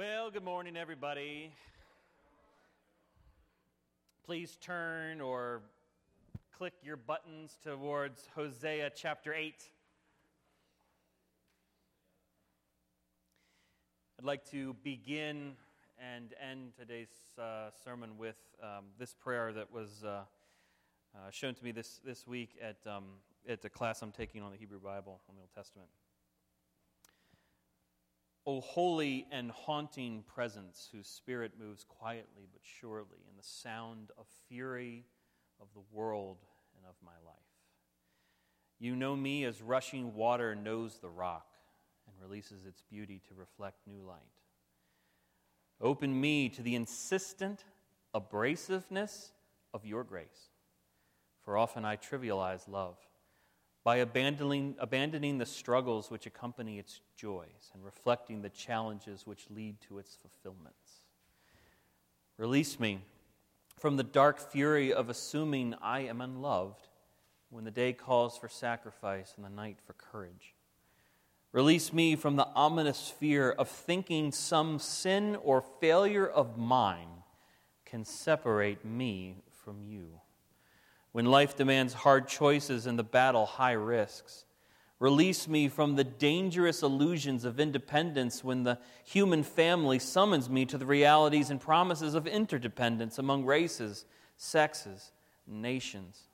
Well, good morning, everybody. Please turn or click your buttons towards Hosea chapter 8. I'd like to begin and end today's uh, sermon with um, this prayer that was uh, uh, shown to me this, this week at, um, at a class I'm taking on the Hebrew Bible, on the Old Testament. O holy and haunting presence, whose spirit moves quietly but surely in the sound of fury of the world and of my life. You know me as rushing water knows the rock and releases its beauty to reflect new light. Open me to the insistent abrasiveness of your grace, for often I trivialize love by abandoning, abandoning the struggles which accompany its joys and reflecting the challenges which lead to its fulfillments. Release me from the dark fury of assuming I am unloved when the day calls for sacrifice and the night for courage. Release me from the ominous fear of thinking some sin or failure of mine can separate me from you when life demands hard choices and the battle high risks. Release me from the dangerous illusions of independence when the human family summons me to the realities and promises of interdependence among races, sexes, nations.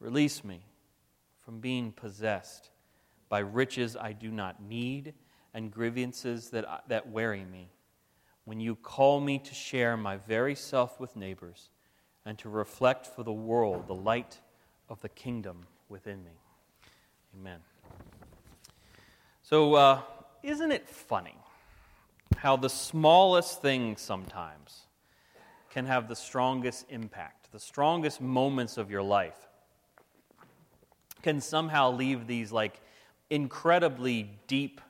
Release me from being possessed by riches I do not need and grievances that, that weary me. When you call me to share my very self with neighbors, and to reflect for the world the light of the kingdom within me. Amen. So, uh, isn't it funny how the smallest things sometimes can have the strongest impact, the strongest moments of your life can somehow leave these like incredibly deep,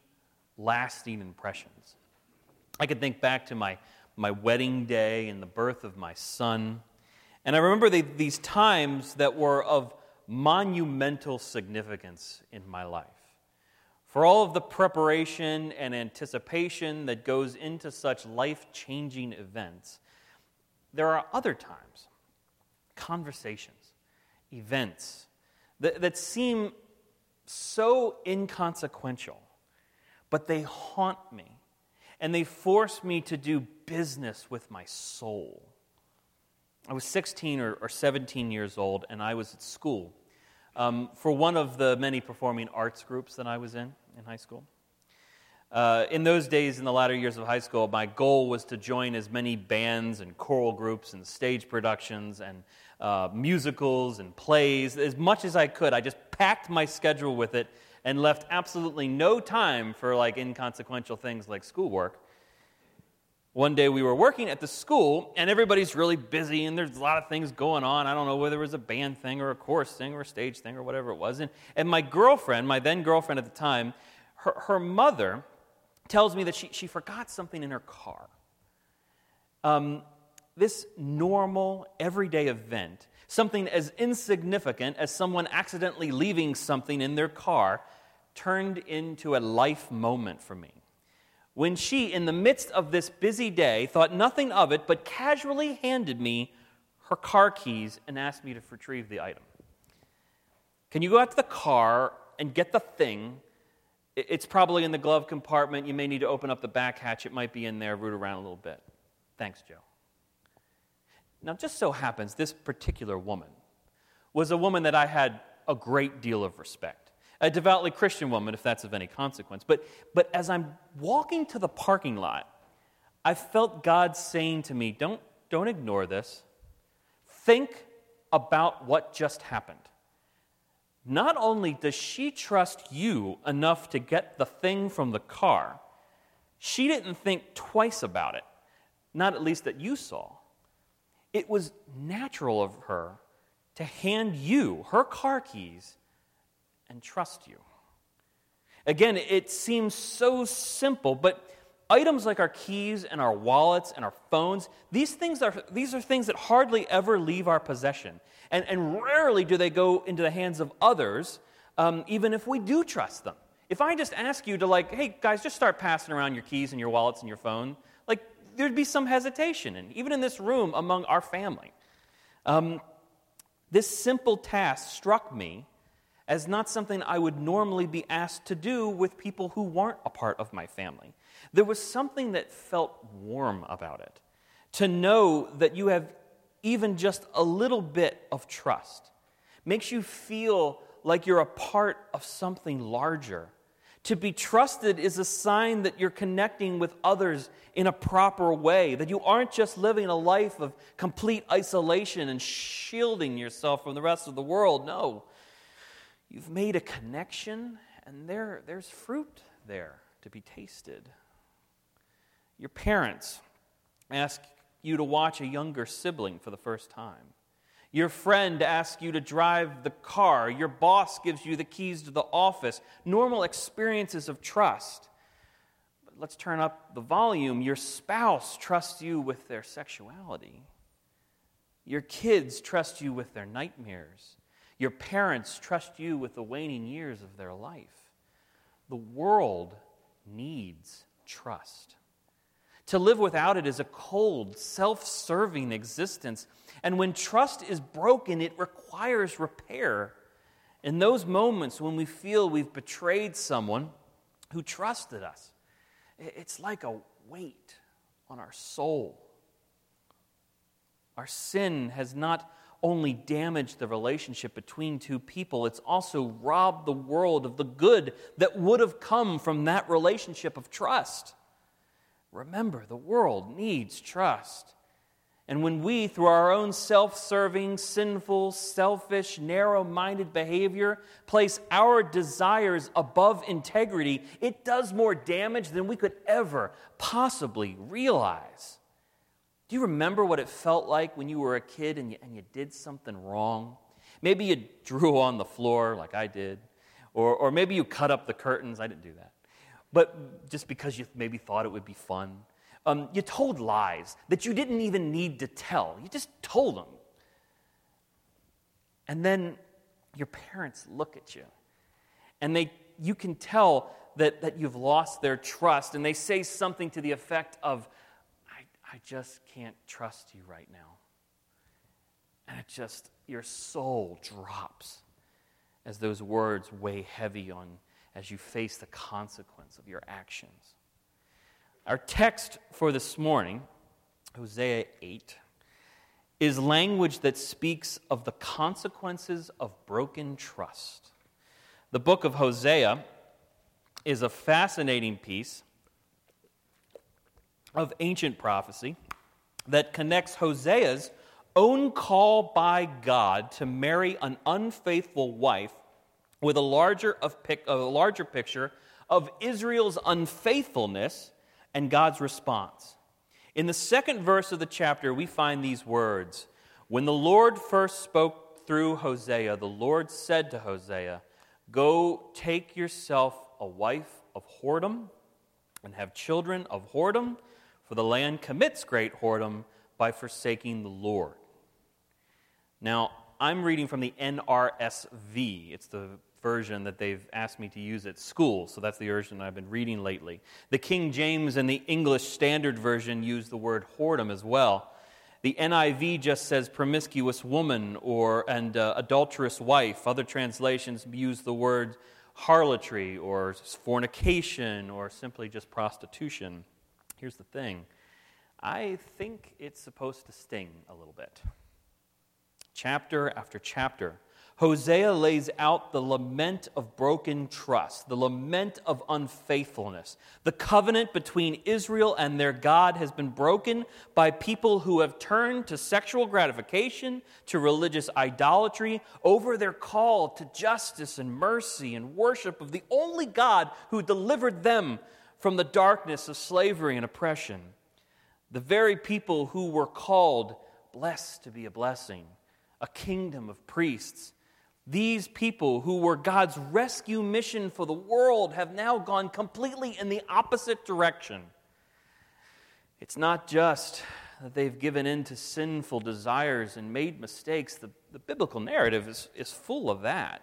lasting impressions? I can think back to my, my wedding day and the birth of my son. And I remember the, these times that were of monumental significance in my life. For all of the preparation and anticipation that goes into such life changing events, there are other times, conversations, events that, that seem so inconsequential, but they haunt me and they force me to do business with my soul. I was 16 or, or 17 years old, and I was at school um, for one of the many performing arts groups that I was in in high school. Uh, in those days, in the latter years of high school, my goal was to join as many bands and choral groups and stage productions and uh, musicals and plays as much as I could. I just packed my schedule with it and left absolutely no time for like inconsequential things like schoolwork. One day we were working at the school, and everybody's really busy, and there's a lot of things going on. I don't know whether it was a band thing or a chorus thing or a stage thing or whatever it was. And, and my girlfriend, my then girlfriend at the time, her, her mother tells me that she, she forgot something in her car. Um, this normal, everyday event, something as insignificant as someone accidentally leaving something in their car, turned into a life moment for me when she, in the midst of this busy day, thought nothing of it but casually handed me her car keys and asked me to retrieve the item. Can you go out to the car and get the thing? It's probably in the glove compartment. You may need to open up the back hatch. It might be in there, root around a little bit. Thanks, Joe. Now, just so happens this particular woman was a woman that I had a great deal of respect a devoutly Christian woman, if that's of any consequence. But, but as I'm walking to the parking lot, I felt God saying to me, don't, don't ignore this. Think about what just happened. Not only does she trust you enough to get the thing from the car, she didn't think twice about it, not at least that you saw. It was natural of her to hand you her car keys and trust you. Again, it seems so simple, but items like our keys and our wallets and our phones, these things are, these are things that hardly ever leave our possession. And, and rarely do they go into the hands of others, um, even if we do trust them. if I just ask you to, like, hey, guys, just start passing around your keys and your wallets and your phone, like, there'd be some hesitation, and even in this room among our family. Um, this simple task struck me as not something I would normally be asked to do with people who weren't a part of my family. There was something that felt warm about it. To know that you have even just a little bit of trust makes you feel like you're a part of something larger. To be trusted is a sign that you're connecting with others in a proper way, that you aren't just living a life of complete isolation and shielding yourself from the rest of the world. No, you've made a connection, and there, there's fruit there to be tasted. Your parents ask you to watch a younger sibling for the first time. Your friend asks you to drive the car. Your boss gives you the keys to the office. Normal experiences of trust. But let's turn up the volume. Your spouse trusts you with their sexuality. Your kids trust you with their nightmares. Your parents trust you with the waning years of their life. The world needs trust. To live without it is a cold, self serving existence. And when trust is broken, it requires repair. In those moments when we feel we've betrayed someone who trusted us, it's like a weight on our soul. Our sin has not only damaged the relationship between two people, it's also robbed the world of the good that would have come from that relationship of trust. Remember, the world needs trust. And when we, through our own self serving, sinful, selfish, narrow minded behavior, place our desires above integrity, it does more damage than we could ever possibly realize. Do you remember what it felt like when you were a kid and you, and you did something wrong? Maybe you drew on the floor like I did, or, or maybe you cut up the curtains. I didn't do that but just because you maybe thought it would be fun. Um, you told lies that you didn't even need to tell, you just told them. And then your parents look at you, and they, you can tell that, that you've lost their trust, and they say something to the effect of, I, just can't trust you right now. And it just, your soul drops as those words weigh heavy on as you face the consequence of your actions. Our text for this morning, Hosea 8, is language that speaks of the consequences of broken trust. The book of Hosea is a fascinating piece of ancient prophecy that connects Hosea's own call by God to marry an unfaithful wife with a larger, of, a larger picture of Israel's unfaithfulness and God's response. In the second verse of the chapter, we find these words When the Lord first spoke through Hosea, the Lord said to Hosea, Go take yourself a wife of whoredom and have children of whoredom, for the land commits great whoredom by forsaking the Lord. Now, I'm reading from the NRSV. It's the version that they've asked me to use at school, so that's the version I've been reading lately. The King James and the English Standard Version use the word whoredom as well. The NIV just says promiscuous woman or and uh, adulterous wife. Other translations use the word harlotry or fornication or simply just prostitution. Here's the thing I think it's supposed to sting a little bit. Chapter after chapter, Hosea lays out the lament of broken trust, the lament of unfaithfulness. The covenant between Israel and their God has been broken by people who have turned to sexual gratification, to religious idolatry, over their call to justice and mercy and worship of the only God who delivered them from the darkness of slavery and oppression. The very people who were called blessed to be a blessing, a kingdom of priests these people who were God's rescue mission for the world have now gone completely in the opposite direction. It's not just that they've given in to sinful desires and made mistakes, the, the biblical narrative is, is full of that.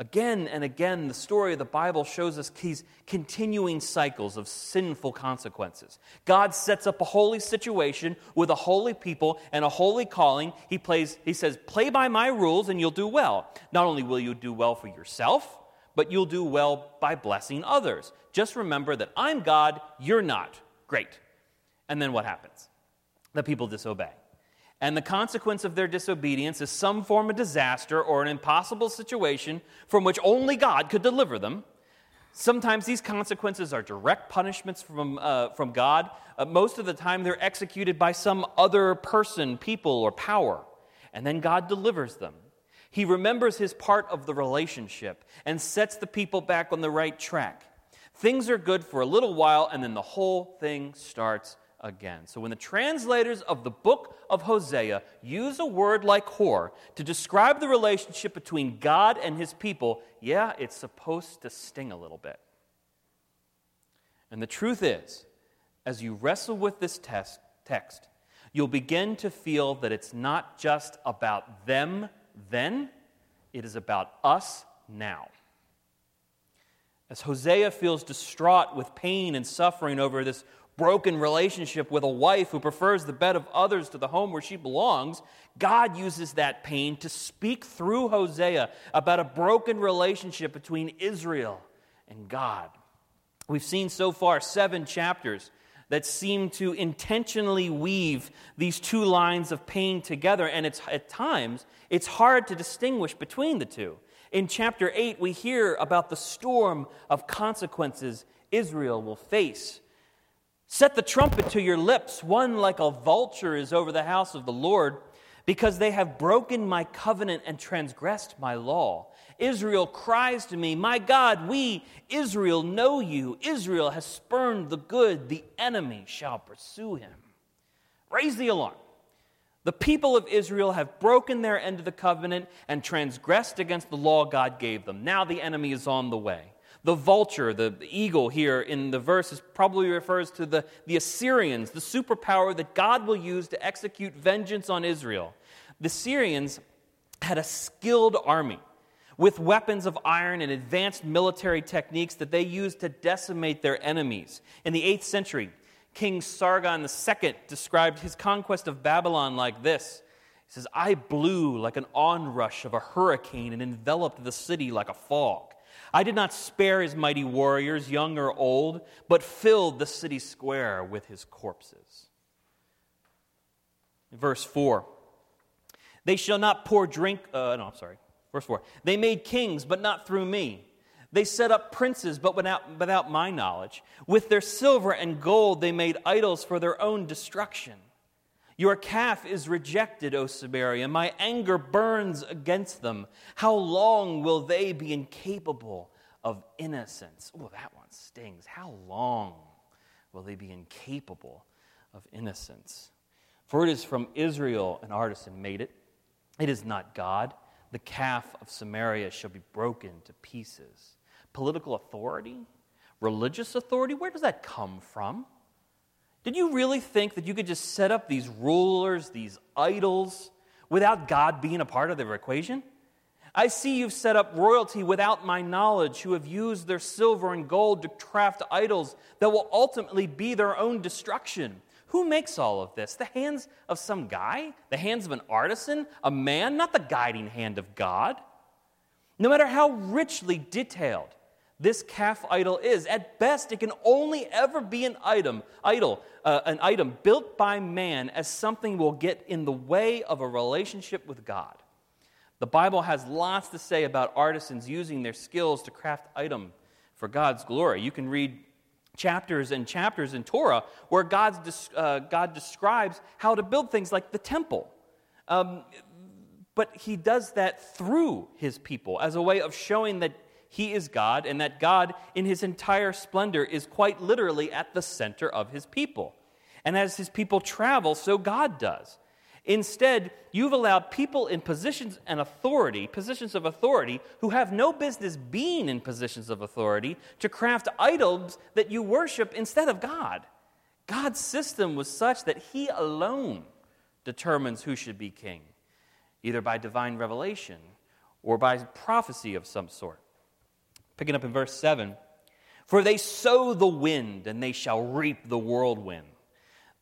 Again and again, the story of the Bible shows us these continuing cycles of sinful consequences. God sets up a holy situation with a holy people and a holy calling. He, plays, he says, Play by my rules and you'll do well. Not only will you do well for yourself, but you'll do well by blessing others. Just remember that I'm God, you're not. Great. And then what happens? The people disobey and the consequence of their disobedience is some form of disaster or an impossible situation from which only God could deliver them. Sometimes these consequences are direct punishments from, uh, from God. Uh, most of the time, they're executed by some other person, people, or power. And then God delivers them. He remembers his part of the relationship and sets the people back on the right track. Things are good for a little while, and then the whole thing starts again. So when the translators of the book of Hosea use a word like whore to describe the relationship between God and his people, yeah, it's supposed to sting a little bit. And the truth is, as you wrestle with this test, text, you'll begin to feel that it's not just about them then, it is about us now. As Hosea feels distraught with pain and suffering over this broken relationship with a wife who prefers the bed of others to the home where she belongs, God uses that pain to speak through Hosea about a broken relationship between Israel and God. We've seen so far seven chapters that seem to intentionally weave these two lines of pain together, and it's, at times it's hard to distinguish between the two. In chapter 8, we hear about the storm of consequences Israel will face Set the trumpet to your lips. One like a vulture is over the house of the Lord, because they have broken my covenant and transgressed my law. Israel cries to me, My God, we, Israel, know you. Israel has spurned the good, the enemy shall pursue him. Raise the alarm. The people of Israel have broken their end of the covenant and transgressed against the law God gave them. Now the enemy is on the way. The vulture, the eagle here in the verse, probably refers to the, the Assyrians, the superpower that God will use to execute vengeance on Israel. The Assyrians had a skilled army with weapons of iron and advanced military techniques that they used to decimate their enemies. In the 8th century, King Sargon II described his conquest of Babylon like this. He says, I blew like an onrush of a hurricane and enveloped the city like a fog. I did not spare his mighty warriors, young or old, but filled the city square with his corpses. Verse 4 They shall not pour drink, uh, no, I'm sorry. Verse 4 They made kings, but not through me. They set up princes, but without, without my knowledge. With their silver and gold, they made idols for their own destruction. Your calf is rejected, O Samaria. My anger burns against them. How long will they be incapable of innocence? Oh, that one stings. How long will they be incapable of innocence? For it is from Israel an artisan made it. It is not God. The calf of Samaria shall be broken to pieces. Political authority? Religious authority? Where does that come from? Did you really think that you could just set up these rulers, these idols, without God being a part of the equation? I see you've set up royalty without my knowledge, who have used their silver and gold to craft idols that will ultimately be their own destruction. Who makes all of this? The hands of some guy? The hands of an artisan? A man? Not the guiding hand of God. No matter how richly detailed this calf idol is. At best, it can only ever be an item, idol, uh, an item built by man as something will get in the way of a relationship with God. The Bible has lots to say about artisans using their skills to craft item for God's glory. You can read chapters and chapters in Torah where God's, uh, God describes how to build things like the temple. Um, but he does that through his people as a way of showing that he is God and that God, in his entire splendor, is quite literally at the center of his people. And as his people travel, so God does. Instead, you've allowed people in positions and authority, positions of authority, who have no business being in positions of authority, to craft idols that you worship instead of God. God's system was such that He alone determines who should be king, either by divine revelation or by prophecy of some sort. Picking up in verse 7 For they sow the wind, and they shall reap the whirlwind.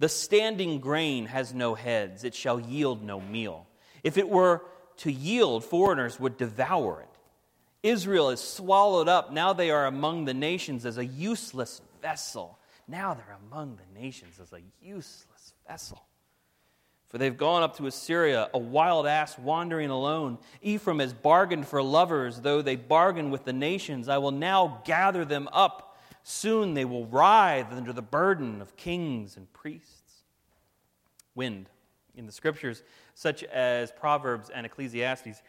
The standing grain has no heads, it shall yield no meal. If it were to yield, foreigners would devour it. Israel is swallowed up. Now they are among the nations as a useless vessel. Now they're among the nations as a useless vessel. For they've gone up to Assyria, a wild ass wandering alone. Ephraim has bargained for lovers, though they bargain with the nations. I will now gather them up. Soon they will writhe under the burden of kings and priests. Wind in the scriptures, such as Proverbs and Ecclesiastes,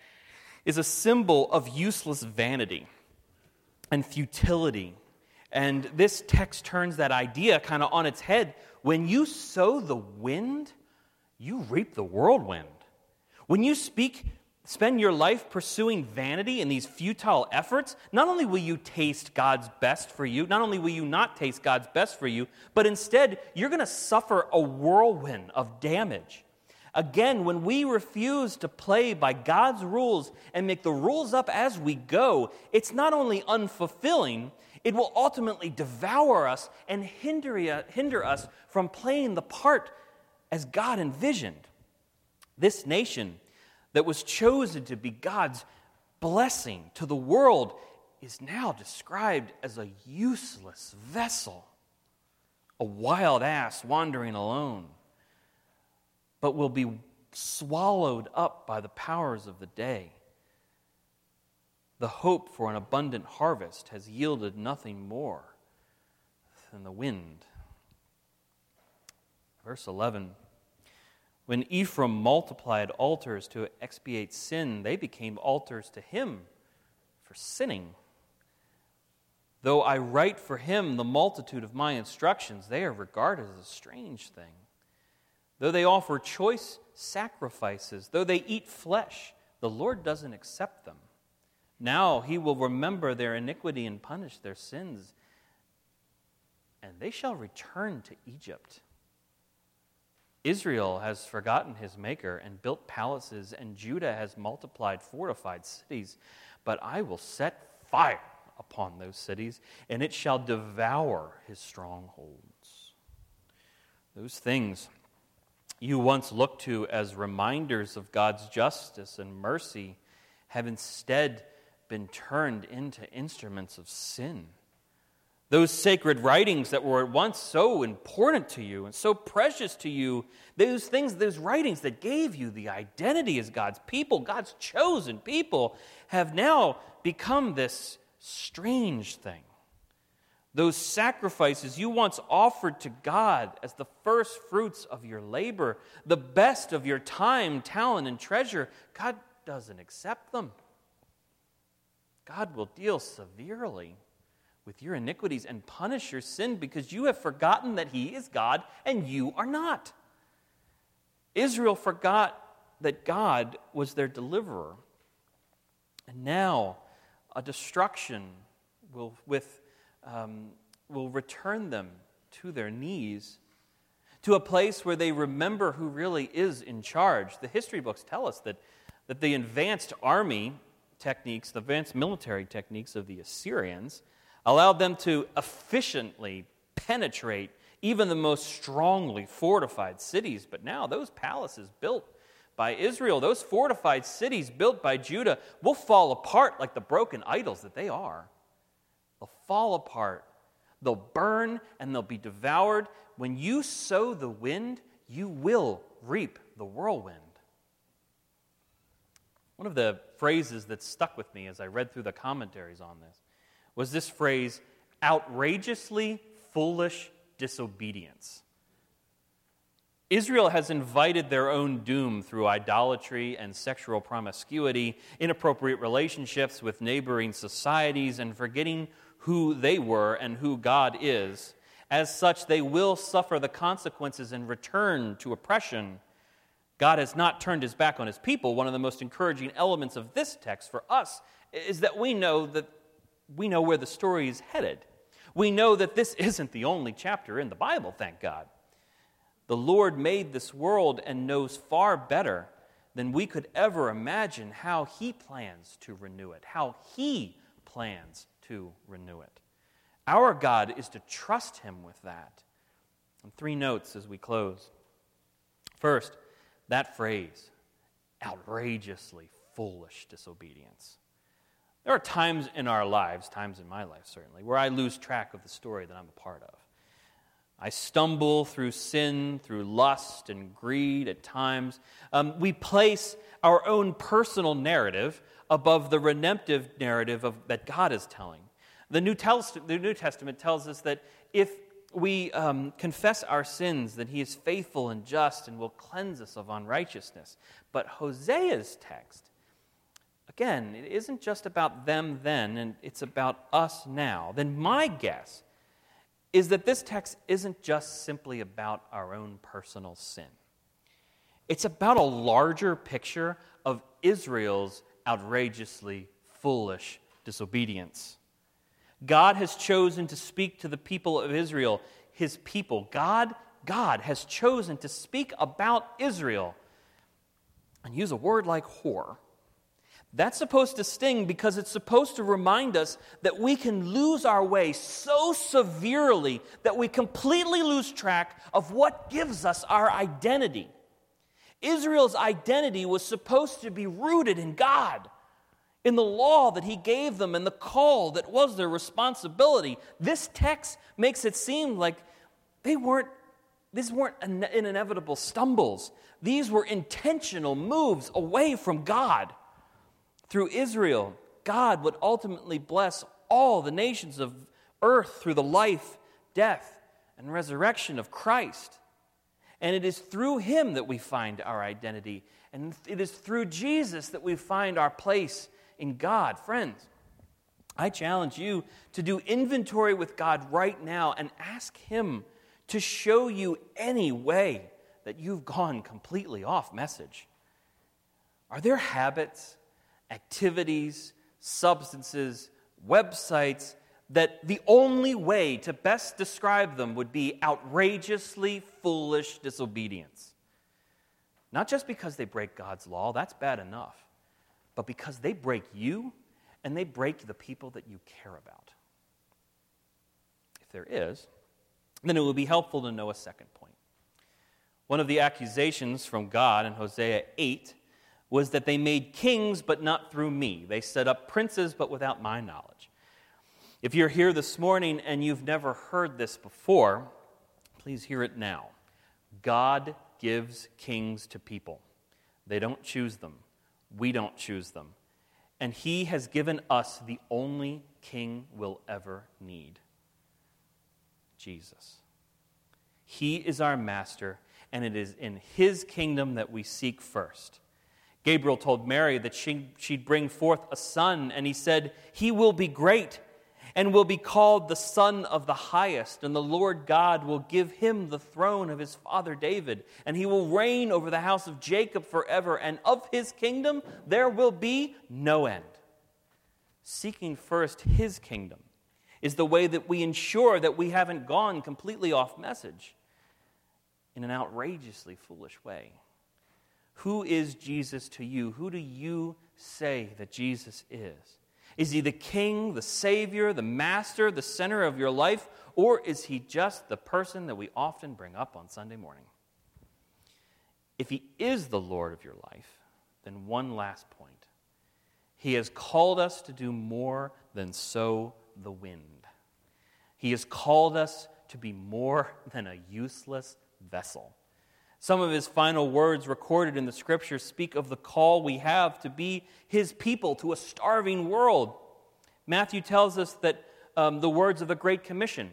is a symbol of useless vanity and futility. And this text turns that idea kind of on its head. When you sow the wind, you reap the whirlwind. When you speak, spend your life pursuing vanity and these futile efforts, not only will you taste God's best for you, not only will you not taste God's best for you, but instead you're going to suffer a whirlwind of damage. Again, when we refuse to play by God's rules and make the rules up as we go, it's not only unfulfilling, it will ultimately devour us and hinder, hinder us from playing the part as God envisioned. This nation that was chosen to be God's blessing to the world is now described as a useless vessel, a wild ass wandering alone, but will be swallowed up by the powers of the day. The hope for an abundant harvest has yielded nothing more than the wind Verse 11 When Ephraim multiplied altars to expiate sin, they became altars to him for sinning. Though I write for him the multitude of my instructions, they are regarded as a strange thing. Though they offer choice sacrifices, though they eat flesh, the Lord doesn't accept them. Now he will remember their iniquity and punish their sins, and they shall return to Egypt. Israel has forgotten his maker and built palaces, and Judah has multiplied fortified cities. But I will set fire upon those cities, and it shall devour his strongholds. Those things you once looked to as reminders of God's justice and mercy have instead been turned into instruments of sin. Those sacred writings that were at once so important to you and so precious to you, those things, those writings that gave you the identity as God's people, God's chosen people, have now become this strange thing. Those sacrifices you once offered to God as the first fruits of your labor, the best of your time, talent, and treasure, God doesn't accept them. God will deal severely with your iniquities and punish your sin because you have forgotten that He is God and you are not. Israel forgot that God was their deliverer. And now a destruction will, with, um, will return them to their knees, to a place where they remember who really is in charge. The history books tell us that, that the advanced army techniques, the advanced military techniques of the Assyrians, allowed them to efficiently penetrate even the most strongly fortified cities. But now, those palaces built by Israel, those fortified cities built by Judah, will fall apart like the broken idols that they are. They'll fall apart, they'll burn, and they'll be devoured. When you sow the wind, you will reap the whirlwind. One of the phrases that stuck with me as I read through the commentaries on this was this phrase outrageously foolish disobedience. Israel has invited their own doom through idolatry and sexual promiscuity, inappropriate relationships with neighboring societies, and forgetting who they were and who God is. As such, they will suffer the consequences and return to oppression. God has not turned his back on his people. One of the most encouraging elements of this text for us is that we know that we know where the story is headed. We know that this isn't the only chapter in the Bible, thank God. The Lord made this world and knows far better than we could ever imagine how He plans to renew it, how He plans to renew it. Our God is to trust Him with that. And three notes as we close. First, that phrase, outrageously foolish disobedience. There are times in our lives, times in my life certainly, where I lose track of the story that I'm a part of. I stumble through sin, through lust and greed at times. Um, we place our own personal narrative above the redemptive narrative of, that God is telling. The New, the New Testament tells us that if we um, confess our sins, that He is faithful and just and will cleanse us of unrighteousness. But Hosea's text, again, it isn't just about them then, and it's about us now. Then my guess is that this text isn't just simply about our own personal sin. It's about a larger picture of Israel's outrageously foolish disobedience. God has chosen to speak to the people of Israel, his people. God, God has chosen to speak about Israel and use a word like whore that's supposed to sting because it's supposed to remind us that we can lose our way so severely that we completely lose track of what gives us our identity. Israel's identity was supposed to be rooted in God, in the law that He gave them, and the call that was their responsibility. This text makes it seem like they weren't, these weren't inevitable stumbles, these were intentional moves away from God. Through Israel, God would ultimately bless all the nations of earth through the life, death, and resurrection of Christ. And it is through him that we find our identity. And it is through Jesus that we find our place in God. Friends, I challenge you to do inventory with God right now and ask him to show you any way that you've gone completely off message. Are there habits activities, substances, websites that the only way to best describe them would be outrageously foolish disobedience. Not just because they break God's law, that's bad enough, but because they break you and they break the people that you care about. If there is, then it will be helpful to know a second point. One of the accusations from God in Hosea 8 was that they made kings, but not through me. They set up princes, but without my knowledge. If you're here this morning and you've never heard this before, please hear it now. God gives kings to people, they don't choose them, we don't choose them. And He has given us the only king we'll ever need Jesus. He is our master, and it is in His kingdom that we seek first. Gabriel told Mary that she, she'd bring forth a son, and he said, He will be great and will be called the Son of the Highest, and the Lord God will give him the throne of his father David, and he will reign over the house of Jacob forever, and of his kingdom there will be no end. Seeking first his kingdom is the way that we ensure that we haven't gone completely off message in an outrageously foolish way. Who is Jesus to you? Who do you say that Jesus is? Is he the king, the savior, the master, the center of your life, or is he just the person that we often bring up on Sunday morning? If he is the Lord of your life, then one last point. He has called us to do more than sow the wind. He has called us to be more than a useless vessel. Some of his final words recorded in the scriptures speak of the call we have to be his people to a starving world. Matthew tells us that um, the words of the Great Commission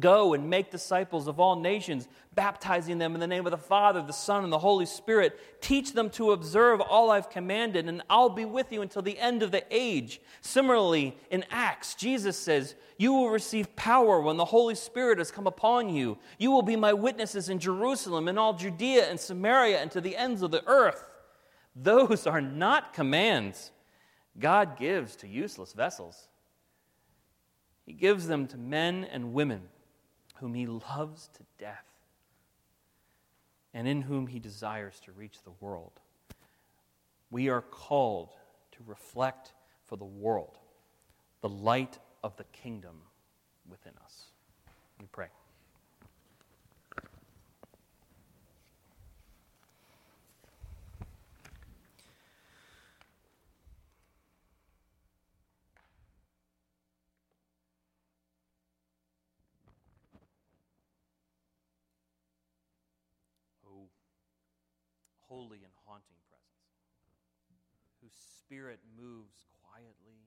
Go and make disciples of all nations, baptizing them in the name of the Father, the Son, and the Holy Spirit. Teach them to observe all I've commanded, and I'll be with you until the end of the age. Similarly, in Acts, Jesus says, You will receive power when the Holy Spirit has come upon you. You will be my witnesses in Jerusalem, in all Judea and Samaria, and to the ends of the earth. Those are not commands God gives to useless vessels. He gives them to men and women whom he loves to death and in whom he desires to reach the world. We are called to reflect for the world the light of the kingdom within us. We pray. Oh, holy and haunting presence, whose spirit moves quietly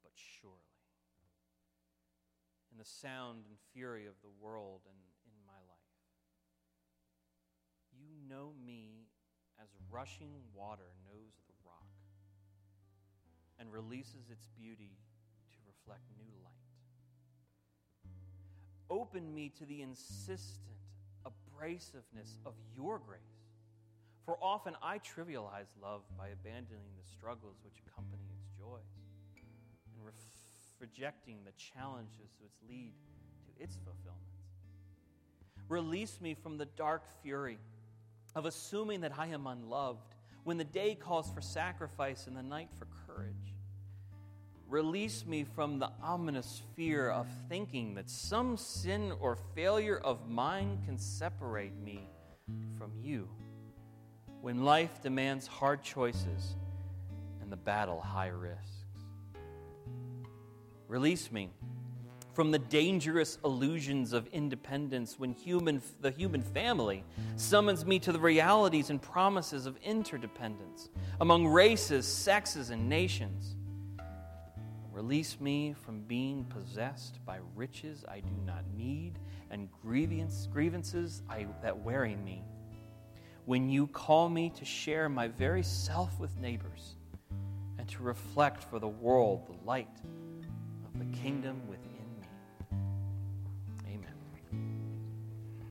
but surely in the sound and fury of the world and in my life. You know me as rushing water knows the rock and releases its beauty to reflect new light. Open me to the insistent abrasiveness of your grace. For often I trivialize love by abandoning the struggles which accompany its joys and rejecting the challenges which lead to its fulfillment. Release me from the dark fury of assuming that I am unloved when the day calls for sacrifice and the night for courage. Release me from the ominous fear of thinking that some sin or failure of mine can separate me from you when life demands hard choices and the battle high risks. Release me from the dangerous illusions of independence when human, the human family summons me to the realities and promises of interdependence among races, sexes, and nations. Release me from being possessed by riches I do not need and grievance, grievances I, that weary me. When you call me to share my very self with neighbors and to reflect for the world the light of the kingdom within